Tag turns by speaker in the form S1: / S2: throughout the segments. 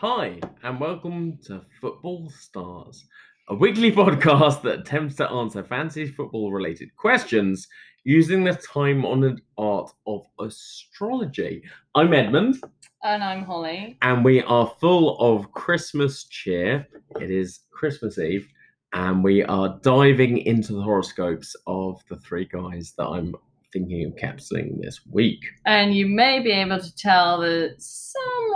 S1: Hi, and welcome to Football Stars, a weekly podcast that attempts to answer fantasy football related questions using the time honored art of astrology. I'm Edmund,
S2: And I'm Holly.
S1: and we are full of Christmas cheer. It is Christmas Eve, and we are diving into the horoscopes of the three guys that I'm thinking of capsuling this week.
S2: And you may be able to tell that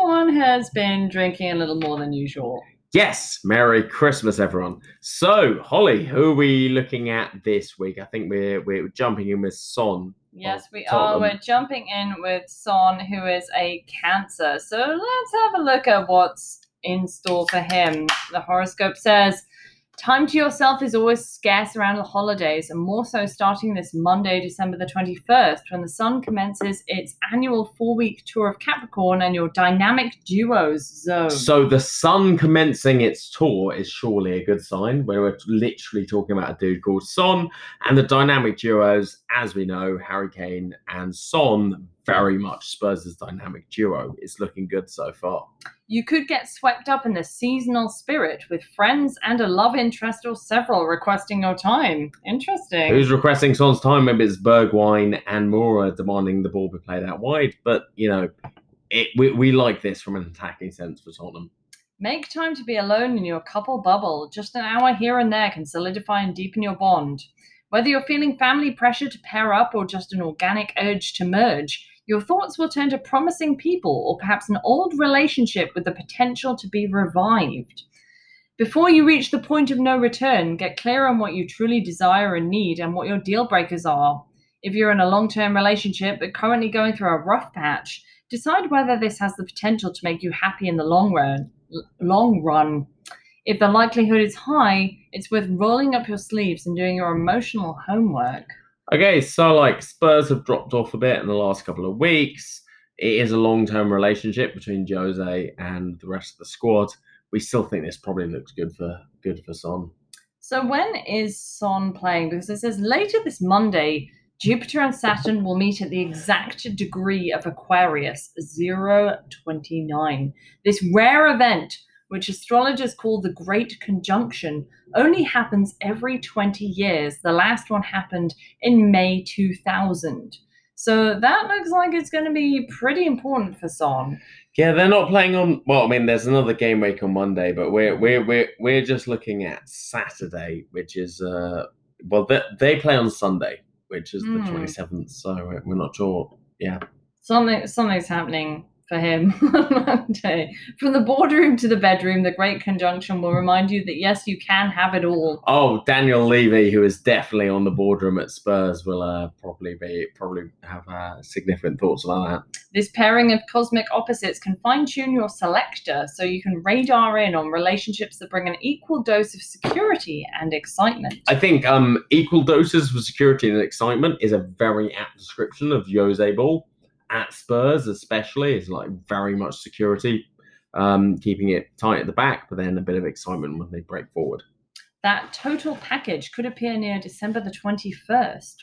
S2: someone has been drinking a little more than usual.
S1: Yes, Merry Christmas, everyone. So, Holly, who are we looking at this week? I think we're we're jumping in with Son.
S2: Yes, we are. We're jumping in with Son, who is a Cancer. So let's have a look at what's in store for him. The horoscope says time to yourself is always scarce around the holidays, and more so starting this Monday, December the 21st, when the Sun commences its annual four week tour of Capricorn and your dynamic duos zone.
S1: So, the Sun commencing its tour is surely a good sign. Where we're literally talking about a dude called Son, and the dynamic duos, as we know, Harry Kane and Son, very much Spurs' dynamic duo. It's looking good so far.
S2: You could get swept up in the seasonal spirit with friends and a love interest or several requesting your time. Interesting.
S1: Who's requesting Son's time? Maybe it's Bergwijn and Moura demanding the ball be played out wide. But you know, it, we we like this from an attacking sense for Tottenham.
S2: Make time to be alone in your couple bubble. Just an hour here and there can solidify and deepen your bond. Whether you're feeling family pressure to pair up or just an organic urge to merge, your thoughts will turn to promising people or perhaps an old relationship with the potential to be revived. Before you reach the point of no return, get clear on what you truly desire and need and what your deal breakers are. If you're in a long term relationship but currently going through a rough patch, decide whether this has the potential to make you happy in the long run. Long run. If the likelihood is high, it's worth rolling up your sleeves and doing your emotional homework.
S1: Okay, so like Spurs have dropped off a bit in the last couple of weeks. It is a long term relationship between Jose and the rest of the squad. We still think this probably looks good for good for Son.
S2: So when is Son playing? Because it says later this Monday, Jupiter and Saturn will meet at the exact degree of Aquarius, 029. This rare event, which astrologers call the Great Conjunction, only happens every 20 years. The last one happened in May 2000. So that looks like it's going to be pretty important for Son.
S1: Yeah, they're not playing on. Well, I mean, there's another game week on Monday, but we're we're we're we're just looking at Saturday, which is uh, well, they, they play on Sunday, which is the
S2: Hmm.
S1: 27th. So we're, we're not sure. Yeah,
S2: Something something's happening for him on Monday. From the boardroom to the bedroom, the Great Conjunction will remind you that yes, you can have it all.
S1: Oh, Daniel Levy, who is definitely on the boardroom at Spurs, will uh, probably be probably have uh, significant thoughts about that.
S2: This pairing of cosmic opposites can fine tune your selector so you can radar in on relationships that bring an equal dose of security and excitement.
S1: I think um, equal doses of security and excitement is a very apt description of Jose Ball at Spurs, especially. Is like very much security, um, keeping it tight at the back, but then a bit of excitement when they break forward.
S2: That total package could appear near December the 21st.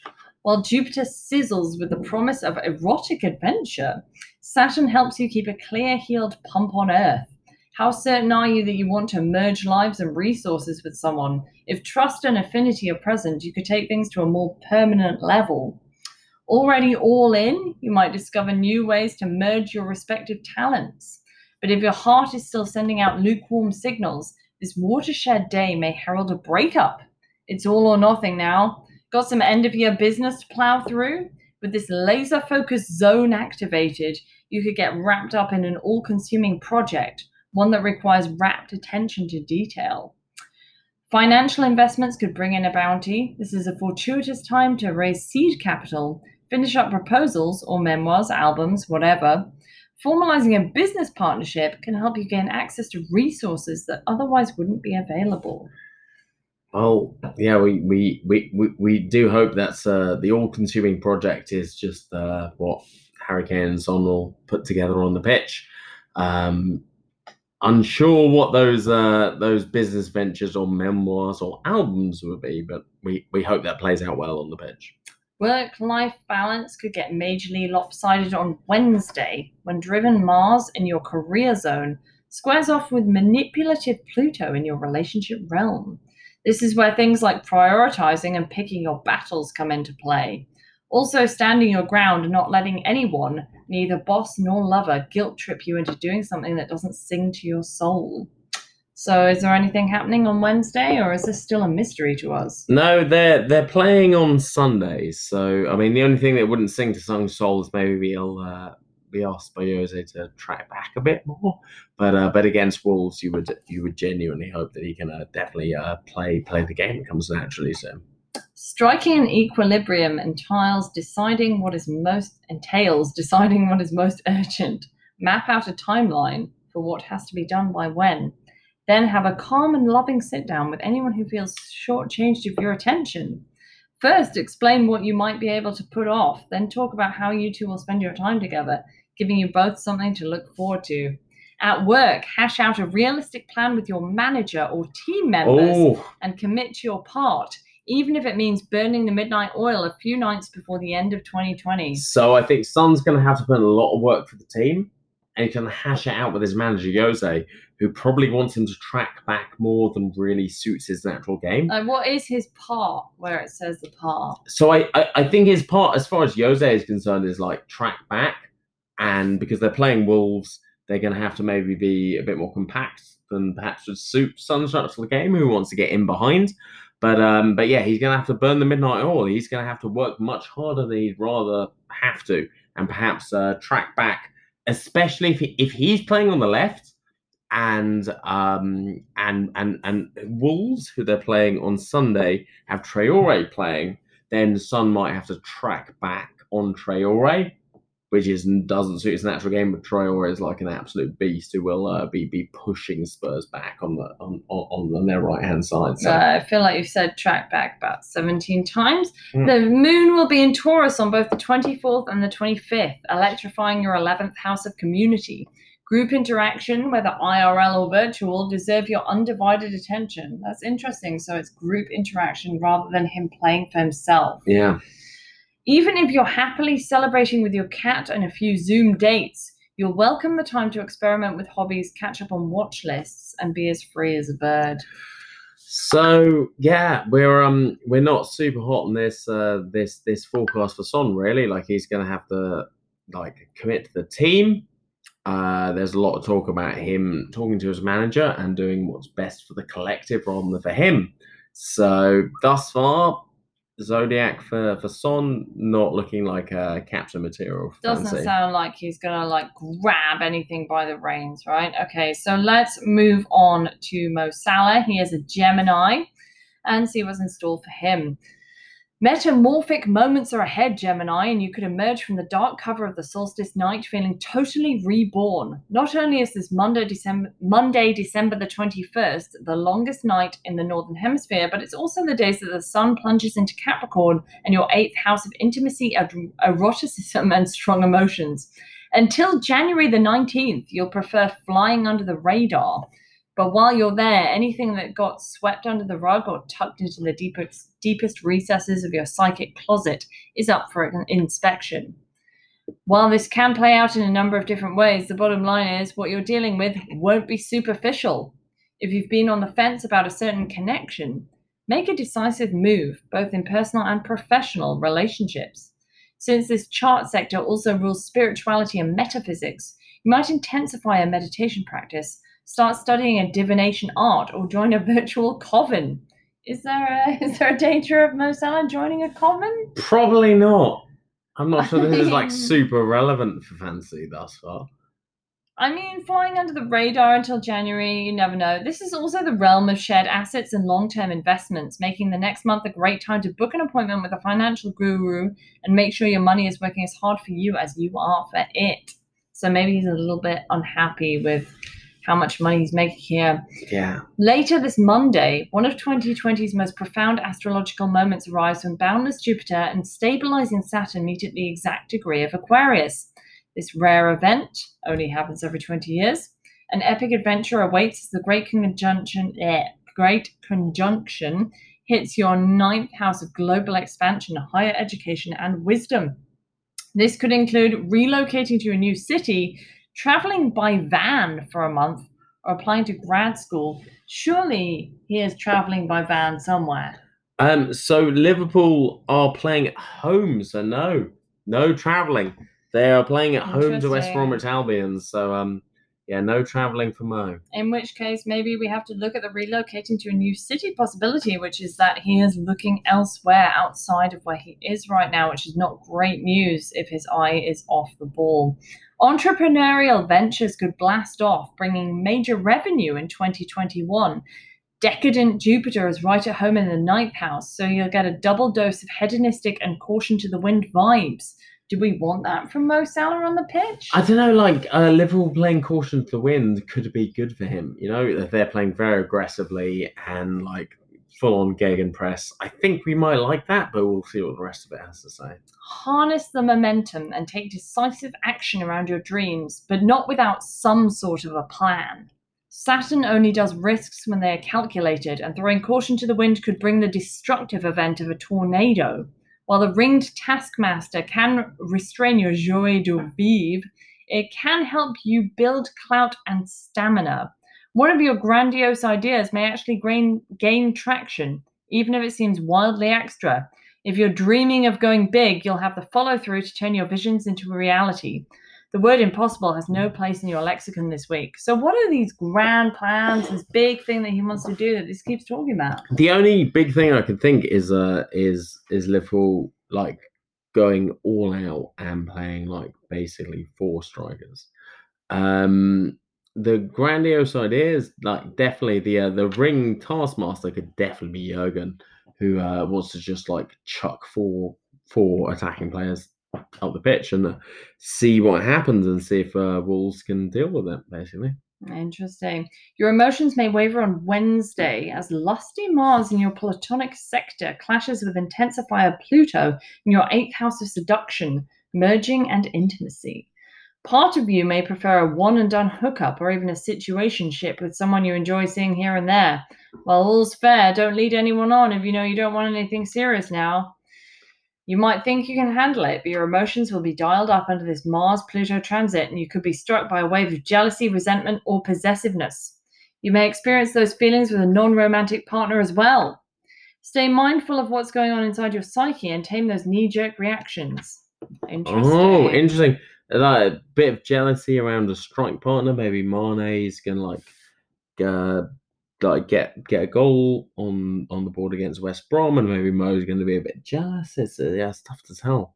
S2: While Jupiter sizzles with the promise of erotic adventure, Saturn helps you keep a clear heeled pump on Earth. How certain are you that you want to merge lives and resources with someone? If trust and affinity are present, you could take things to a more permanent level. Already all in, you might discover new ways to merge your respective talents. But if your heart is still sending out lukewarm signals, this watershed day may herald a breakup. It's all or nothing now. Got some end of year business to plow through? With this laser focused zone activated, you could get wrapped up in an all consuming project, one that requires rapt attention to detail. Financial investments could bring in a bounty. This is a fortuitous time to raise seed capital, finish up proposals or memoirs, albums, whatever. Formalizing a business partnership can help you gain access to resources that otherwise wouldn't be available.
S1: Oh yeah, we we we we, we do hope that's uh, the all-consuming project is just uh, what Harry Kane and Son will put together on the pitch. Um, unsure what those uh, those business ventures or memoirs or albums would be, but we we hope that plays out well on the pitch.
S2: Work life balance could get majorly lopsided on Wednesday when driven Mars in your career zone squares off with manipulative Pluto in your relationship realm. This is where things like prioritizing and picking your battles come into play. Also, standing your ground and not letting anyone, neither boss nor lover, guilt trip you into doing something that doesn't sing to your soul. So, is there anything happening on Wednesday, or is this still a mystery to us?
S1: No, they're they're playing on Sundays. So I mean, the only thing that wouldn't sing to Sung Soul is maybe we'll uh, be asked by Jose to track back a bit more. But uh, but against Wolves, you would you would genuinely hope that he can uh, definitely uh, play play the game. It comes naturally. So
S2: Striking an equilibrium entails deciding what is most entails deciding what is most urgent. Map out a timeline for what has to be done by when. Then have a calm and loving sit down with anyone who feels shortchanged of your attention. First, explain what you might be able to put off, then talk about how you two will spend your time together, giving you both something to look forward to. At work, hash out a realistic plan with your manager or team members
S1: oh,
S2: and commit to your part, even if it means burning the midnight oil a few nights before the end of 2020.
S1: so I think Son's going to have to put in a lot of work for the team, and going to hash it out with his manager Jose, who probably wants him to track back more than really suits his natural game.
S2: And what is his part where it says the part?
S1: So I, I, I think his part, as far as Jose is concerned, is like track back, and because they're playing Wolves, they're going to have to maybe be a bit more compact than perhaps would suit Son's structure of the game, who wants to get in behind. But um, but yeah, he's going to have to burn the midnight oil. He's going to have to work much harder than he'd rather have to, and perhaps uh, track back, especially if he, if he's playing on the left, and um and and and Wolves, who they're playing on Sunday, have Traore playing. Then Son might have to track back on Traore, which is doesn't suit his natural game. But Traore is like an absolute beast who will uh, be be pushing Spurs back on the on on, on their right hand side. So
S2: Uh, I feel like you've said track back about 17 times.
S1: Mm.
S2: The moon will be in Taurus on both the 24th and the 25th, electrifying your 11th house of community. Group interaction, whether IRL or virtual, deserve your undivided attention. That's interesting. So it's group interaction rather than him playing for himself.
S1: yeah,
S2: Even if you're happily celebrating with your cat and a few Zoom dates, you'll welcome the time to experiment with hobbies, catch up on watch lists, and be as free as a bird.
S1: So yeah, we're um we're not super hot on this uh this this forecast for Son really. Like he's gonna have to like commit to the team. Uh there's a lot of talk about him talking to his manager and doing what's best for the collective rather than for him. So thus far, Zodiac for for Son not looking like a capture material.
S2: Doesn't
S1: fancy.
S2: sound like he's gonna like grab anything by the reins, right? Okay, so let's move on to Mo Salah. He is a Gemini, and see what's in store for him. Metamorphic moments are ahead, Gemini, and you could emerge from the dark cover of the solstice night feeling totally reborn. Not only is this Monday, December, Monday, December the 21st, the longest night in the Northern Hemisphere, but it's also the days that the sun plunges into Capricorn and your eighth house of intimacy, er- eroticism, and strong emotions. Until January the 19th, you'll prefer flying under the radar. But while you're there, anything that got swept under the rug or tucked into the deepest, deepest recesses of your psychic closet is up for an inspection. While this can play out in a number of different ways, the bottom line is what you're dealing with won't be superficial. If you've been on the fence about a certain connection, make a decisive move, both in personal and professional relationships. Since this chart sector also rules spirituality and metaphysics, you might intensify a meditation practice, start studying a divination art, or join a virtual coven. Is there a is there a danger of Mo Salah joining a coven?
S1: Probably not. I'm not sure this is like super relevant for fancy thus far.
S2: I mean, flying under the radar until January, you never know. This is also the realm of shared assets and long term investments, making the next month a great time to book an appointment with a financial guru and make sure your money is working as hard for you as you are for it. So maybe he's a little bit unhappy with how much money he's making here.
S1: Yeah.
S2: Later this Monday, one of 2020's most profound astrological moments arrives when boundless Jupiter and stabilizing Saturn meet at the exact degree of Aquarius. This rare event only happens every 20 years. An epic adventure awaits as the Great Conjunction, eh, Great Conjunction hits your ninth house of global expansion, higher education, and wisdom. This could include relocating to a new city, traveling by van for a month, or applying to grad school, surely he is traveling by van somewhere.
S1: Um, so Liverpool are playing at home, so no, no travelling. They are playing at home to West Bromwich Albion, so um, yeah, no travelling for Mo.
S2: In which case, maybe we have to look at the relocating to a new city possibility, which is that he is looking elsewhere outside of where he is right now, which is not great news if his eye is off the ball. Entrepreneurial ventures could blast off, bringing major revenue in 2021. Decadent Jupiter is right at home in the ninth house, so you'll get a double dose of hedonistic and caution to the wind vibes. Do we want that from Mo Salah on the pitch?
S1: I don't know, like uh, Liverpool playing caution to the wind could be good for him. You know, they're playing very aggressively and like full on Gegen press. I think we might like that, but we'll see what the rest of it has to say.
S2: Harness the momentum and take decisive action around your dreams, but not without some sort of a plan. Saturn only does risks when they are calculated, and throwing caution to the wind could bring the destructive event of a tornado. While the ringed taskmaster can restrain your joie de vivre, it can help you build clout and stamina. One of your grandiose ideas may actually gain, gain traction, even if it seems wildly extra. If you're dreaming of going big, you'll have the follow through to turn your visions into a reality. The word impossible has no place in your lexicon this week. So, what are these grand plans, this big thing that he wants to do that this keeps talking about?
S1: The only big thing I can think is uh is is Liverpool like going all out and playing like basically four strikers. Um the grandiose idea is like definitely the uh, the ring taskmaster could definitely be Jurgen, who uh, wants to just like chuck four four attacking players up the pitch and uh, see what happens and see if uh, Wolves can deal with it. Basically,
S2: Interesting. Your emotions may waver on Wednesday as lusty Mars in your platonic sector clashes with intensifier Pluto in your eighth house of seduction, merging, and intimacy. Part of you may prefer a one and done hookup or even a situationship with someone you enjoy seeing here and there. While all's fair, don't lead anyone on if you know you don't want anything serious now. You might think you can handle it, but your emotions will be dialed up under this Mars Pluto transit, and you could be struck by a wave of jealousy, resentment, or possessiveness. You may experience those feelings with a non romantic partner as well. Stay mindful of what's going on inside your psyche and tame those knee jerk reactions. Interesting.
S1: oh, interesting. Like a bit of jealousy around a strike partner. Maybe Mane's gonna like uh, like get get a goal on on the board against West Brom, and maybe Mo's going to be a bit jealous. It's uh, yeah, it's tough to tell.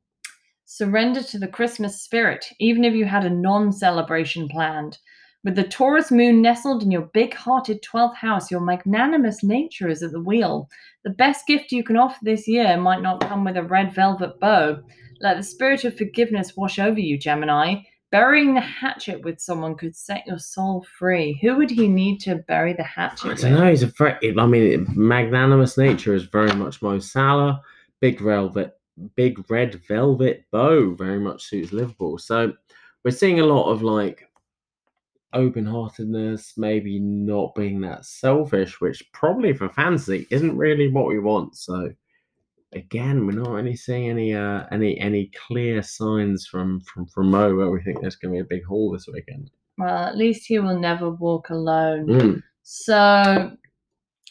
S2: Surrender to the Christmas spirit, even if you had a non celebration planned. With the Taurus moon nestled in your big hearted 12th house, your magnanimous nature is at the wheel. The best gift you can offer this year might not come with a red velvet bow. Let the spirit of forgiveness wash over you, Gemini. Burying the hatchet with someone could set your soul free. Who would he need to bury the hatchet
S1: I don't know. He's a very. I mean, magnanimous nature is very much Mo Salah. Big velvet, big red velvet bow very much suits Liverpool. So we're seeing a lot of like open-heartedness, maybe not being that selfish, which probably for fantasy isn't really what we want. So again, we're not really seeing any uh any any clear signs from from from Mo where we think there's going to be a big haul this weekend.
S2: Well, at least he will never walk alone.
S1: Mm.
S2: So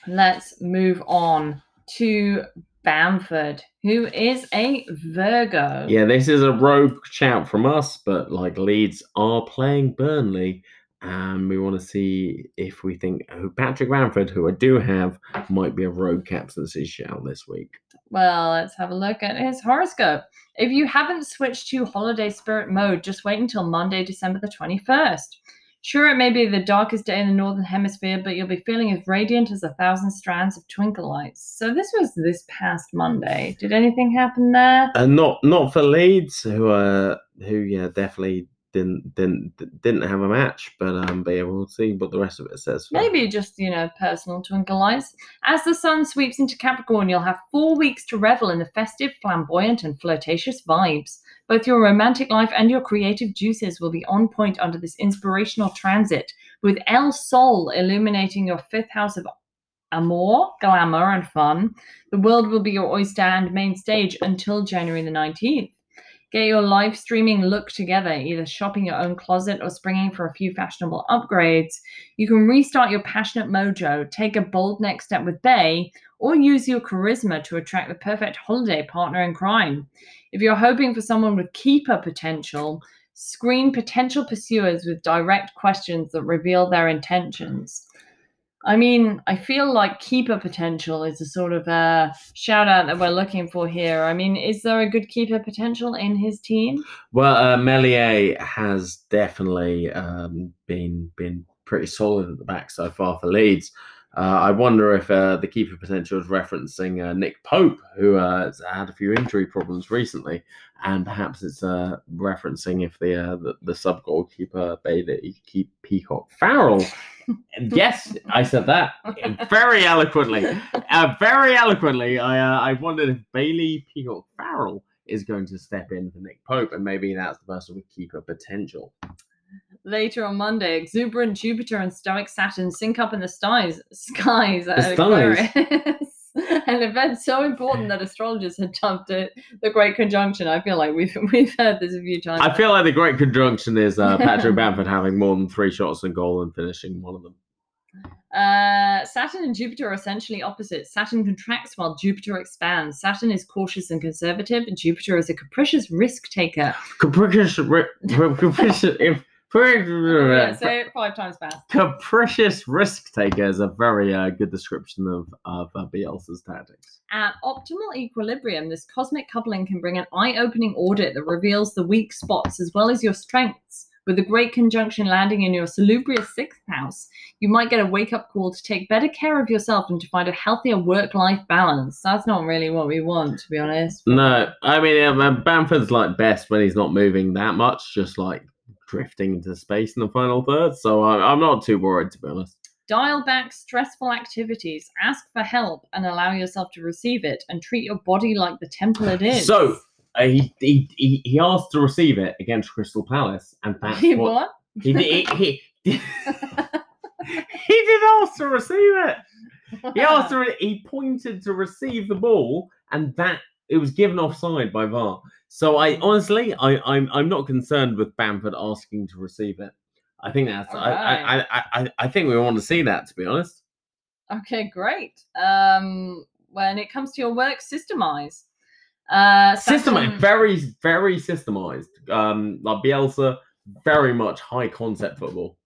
S2: let's move on to Bamford, who is a Virgo.
S1: Yeah, this is a rogue shout from us, but like Leeds are playing Burnley, and we want to see if we think who Patrick Bamford, who I do have, might be a rogue captaincy shout this week.
S2: Well, let's have a look at his horoscope. If you haven't switched to holiday spirit mode, just wait until Monday, December the 21st. Sure, it may be the darkest day in the Northern Hemisphere, but you'll be feeling as radiant as a thousand strands of twinkle lights. So, this was this past Monday. Did anything happen there?
S1: And not not for Leeds, who uh who yeah definitely didn't didn't didn't have a match, but um but yeah we'll see what the rest of it says.
S2: Maybe just, you know, personal twinkle lights. As the sun sweeps into Capricorn, you'll have four weeks to revel in the festive, flamboyant, and flirtatious vibes. Both your romantic life and your creative juices will be on point under this inspirational transit, with El Sol illuminating your fifth house of amour, glamour, and fun. The world will be your oyster and main stage until January the 19th. Get your live streaming look together, either shopping your own closet or springing for a few fashionable upgrades. You can restart your passionate mojo, take a bold next step with Bay, or use your charisma to attract the perfect holiday partner in crime. If you're hoping for someone with keeper potential, screen potential pursuers with direct questions that reveal their intentions. I mean, I feel like keeper potential is a sort of a shout out that we're looking for here. I mean, is there a good keeper potential in his team?
S1: Well, uh, Meslier has definitely um, been been pretty solid at the back so far for Leeds. Uh, I wonder if uh, the keeper potential is referencing uh, Nick Pope, who uh, has had a few injury problems recently, and perhaps it's uh, referencing if the, uh, the the sub goalkeeper Bailey keep Peacock Farrell. yes, I said that very eloquently. very eloquently, I I wondered if Bailey Peacock Farrell is going to step in for Nick Pope, and maybe that's the person with keeper potential.
S2: Later on Monday, exuberant Jupiter and stoic Saturn sync up in the skies. Skies. An event so important that astrologers had dubbed it the Great Conjunction. I feel like we've we've heard this a few times.
S1: I feel like the Great Conjunction is uh, Patrick Bamford having more than three shots on goal and finishing one of them.
S2: Uh, Saturn and Jupiter are essentially opposite. Saturn contracts while Jupiter expands. Saturn is cautious and conservative, and Jupiter is a capricious risk taker.
S1: Capricious, ri- capricious. if
S2: Yeah, say it five times fast.
S1: capricious risk taker is a very uh, good description of of uh, Bielsa's tactics.
S2: At optimal equilibrium, this cosmic coupling can bring an eye opening audit that reveals the weak spots as well as your strengths. With the great conjunction landing in your salubrious sixth house, you might get a wake up call to take better care of yourself and to find a healthier work life balance. That's not really what we want, to be honest.
S1: No, I mean um, Bamford's like best when he's not moving that much, just like drifting into space in the final third. So I, I'm not too worried, to be honest.
S2: Dial back stressful activities, ask for help, and allow yourself to receive it, and treat your body like the temple it is.
S1: So uh, he, he he he asked to receive it against Crystal Palace, and that's
S2: He
S1: what
S2: what?
S1: he did. He, he, he did ask to receive it. He asked to re- he pointed to receive the ball, and that it was given offside by VAR. So I honestly, I, I'm I'm not concerned with Bamford asking to receive it. I think that's I, I, I, I I think we want to see that to be honest.
S2: Okay, great. Um, when it comes to your work, systemize. Uh,
S1: System
S2: Saturn-
S1: very very systemized. Um, like Bielsa, very much high concept football.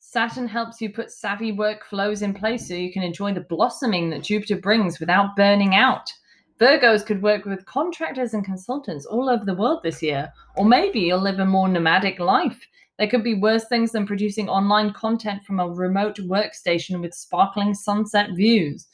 S2: Saturn helps you put savvy workflows in place so you can enjoy the blossoming that Jupiter brings without burning out. Virgos could work with contractors and consultants all over the world this year, or maybe you'll live a more nomadic life. There could be worse things than producing online content from a remote workstation with sparkling sunset views.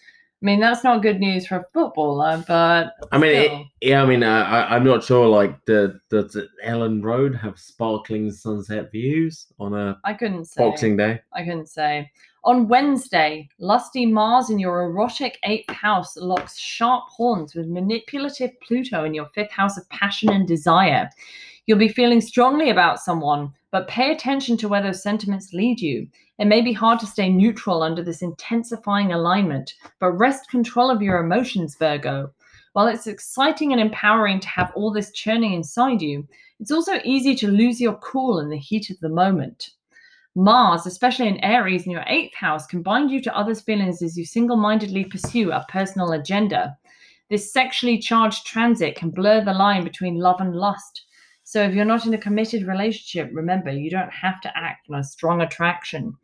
S2: I mean, that's not good news for a footballer, but
S1: I mean, it, yeah, I mean, uh, I, I'm not sure. Like, the does Elland Road have sparkling sunset views on a
S2: I couldn't say.
S1: Boxing Day?
S2: I couldn't say. On Wednesday, lusty Mars in your erotic eighth house locks sharp horns with manipulative Pluto in your fifth house of passion and desire. You'll be feeling strongly about someone, but pay attention to where those sentiments lead you. It may be hard to stay neutral under this intensifying alignment, but rest control of your emotions, Virgo. While it's exciting and empowering to have all this churning inside you, it's also easy to lose your cool in the heat of the moment. Mars, especially in Aries in your eighth house, can bind you to others' feelings as you single mindedly pursue a personal agenda. This sexually charged transit can blur the line between love and lust. So, if you're not in a committed relationship, remember you don't have to act on a strong attraction.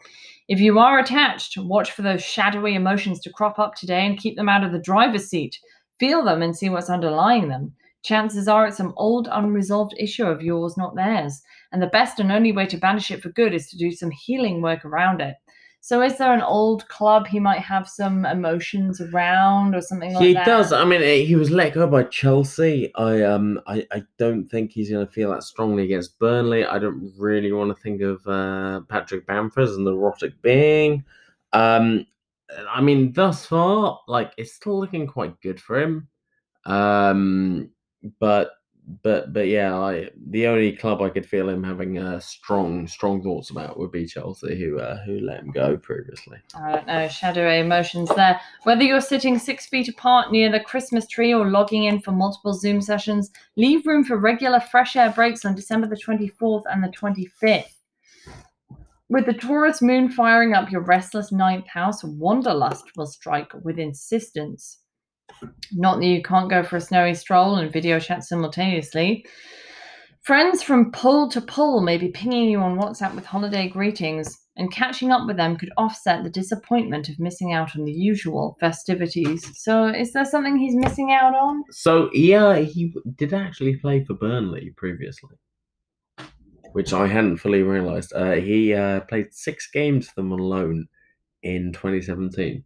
S2: If you are attached, watch for those shadowy emotions to crop up today and keep them out of the driver's seat. Feel them and see what's underlying them. Chances are it's some old unresolved issue of yours, not theirs. And the best and only way to banish it for good is to do some healing work around it. So, is there an old club he might have some emotions around or something like
S1: he
S2: that?
S1: does. I mean, he was let go by Chelsea. I um, I, I don't think he's going to feel that strongly against Burnley. I don't really want to think of uh, Patrick Bamford as an erotic being. Um, I mean, thus far, like it's still looking quite good for him. Um, but but but yeah, I the only club I could feel him having uh, strong strong thoughts about would be Chelsea, who uh, who let him go previously.
S2: I don't know, shadowy emotions there. Whether you're sitting six feet apart near the Christmas tree or logging in for multiple Zoom sessions, leave room for regular fresh air breaks on December the 24th and the 25th. With the Taurus moon firing up your restless ninth house, wanderlust will strike with insistence. Not that you can't go for a snowy stroll and video chat simultaneously. Friends from pole to pole may be pinging you on WhatsApp with holiday greetings, and catching up with them could offset the disappointment of missing out on the usual festivities. So, is there something he's missing out on?
S1: So yeah, he did actually play for Burnley previously, which I hadn't fully realised. Uh, he uh, played six games for them on loan in 2017.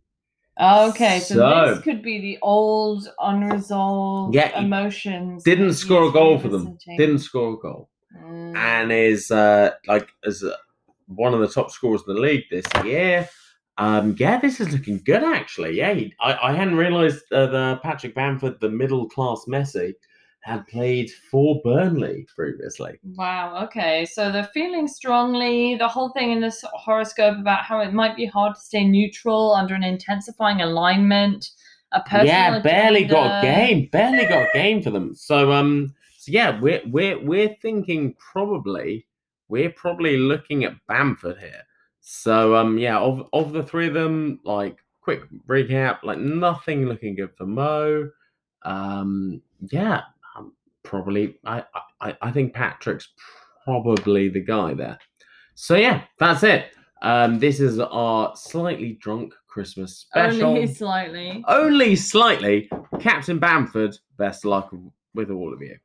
S2: Okay, so,
S1: So-
S2: this could be the old unresolved
S1: Yeah,
S2: emotions.
S1: Didn't score a goal for them. Didn't score a goal.
S2: Mm.
S1: and is uh, like as uh, one of the top scorers in the league this year. Um, yeah, this is looking good actually. Yeah, he, I, I hadn't realised uh, the Patrick Bamford, the middle class Messi, had played for Burnley previously.
S2: Wow. Okay. So they're feeling strongly. The whole thing in this horoscope about how it might be hard to stay neutral under an intensifying alignment. A personal
S1: yeah, barely got a game. Barely got a game for them. So um, so yeah, we're we're we're thinking probably we're probably looking at Bamford here. So um, yeah, of of the three of them, like quick recap, like nothing looking good for Mo. Um, yeah, probably I, I I think Patrick's probably the guy there. So yeah, that's it. Um, this is our slightly drunk Christmas special.
S2: Only slightly.
S1: Only slightly. Captain Bamford, best luck with all of you.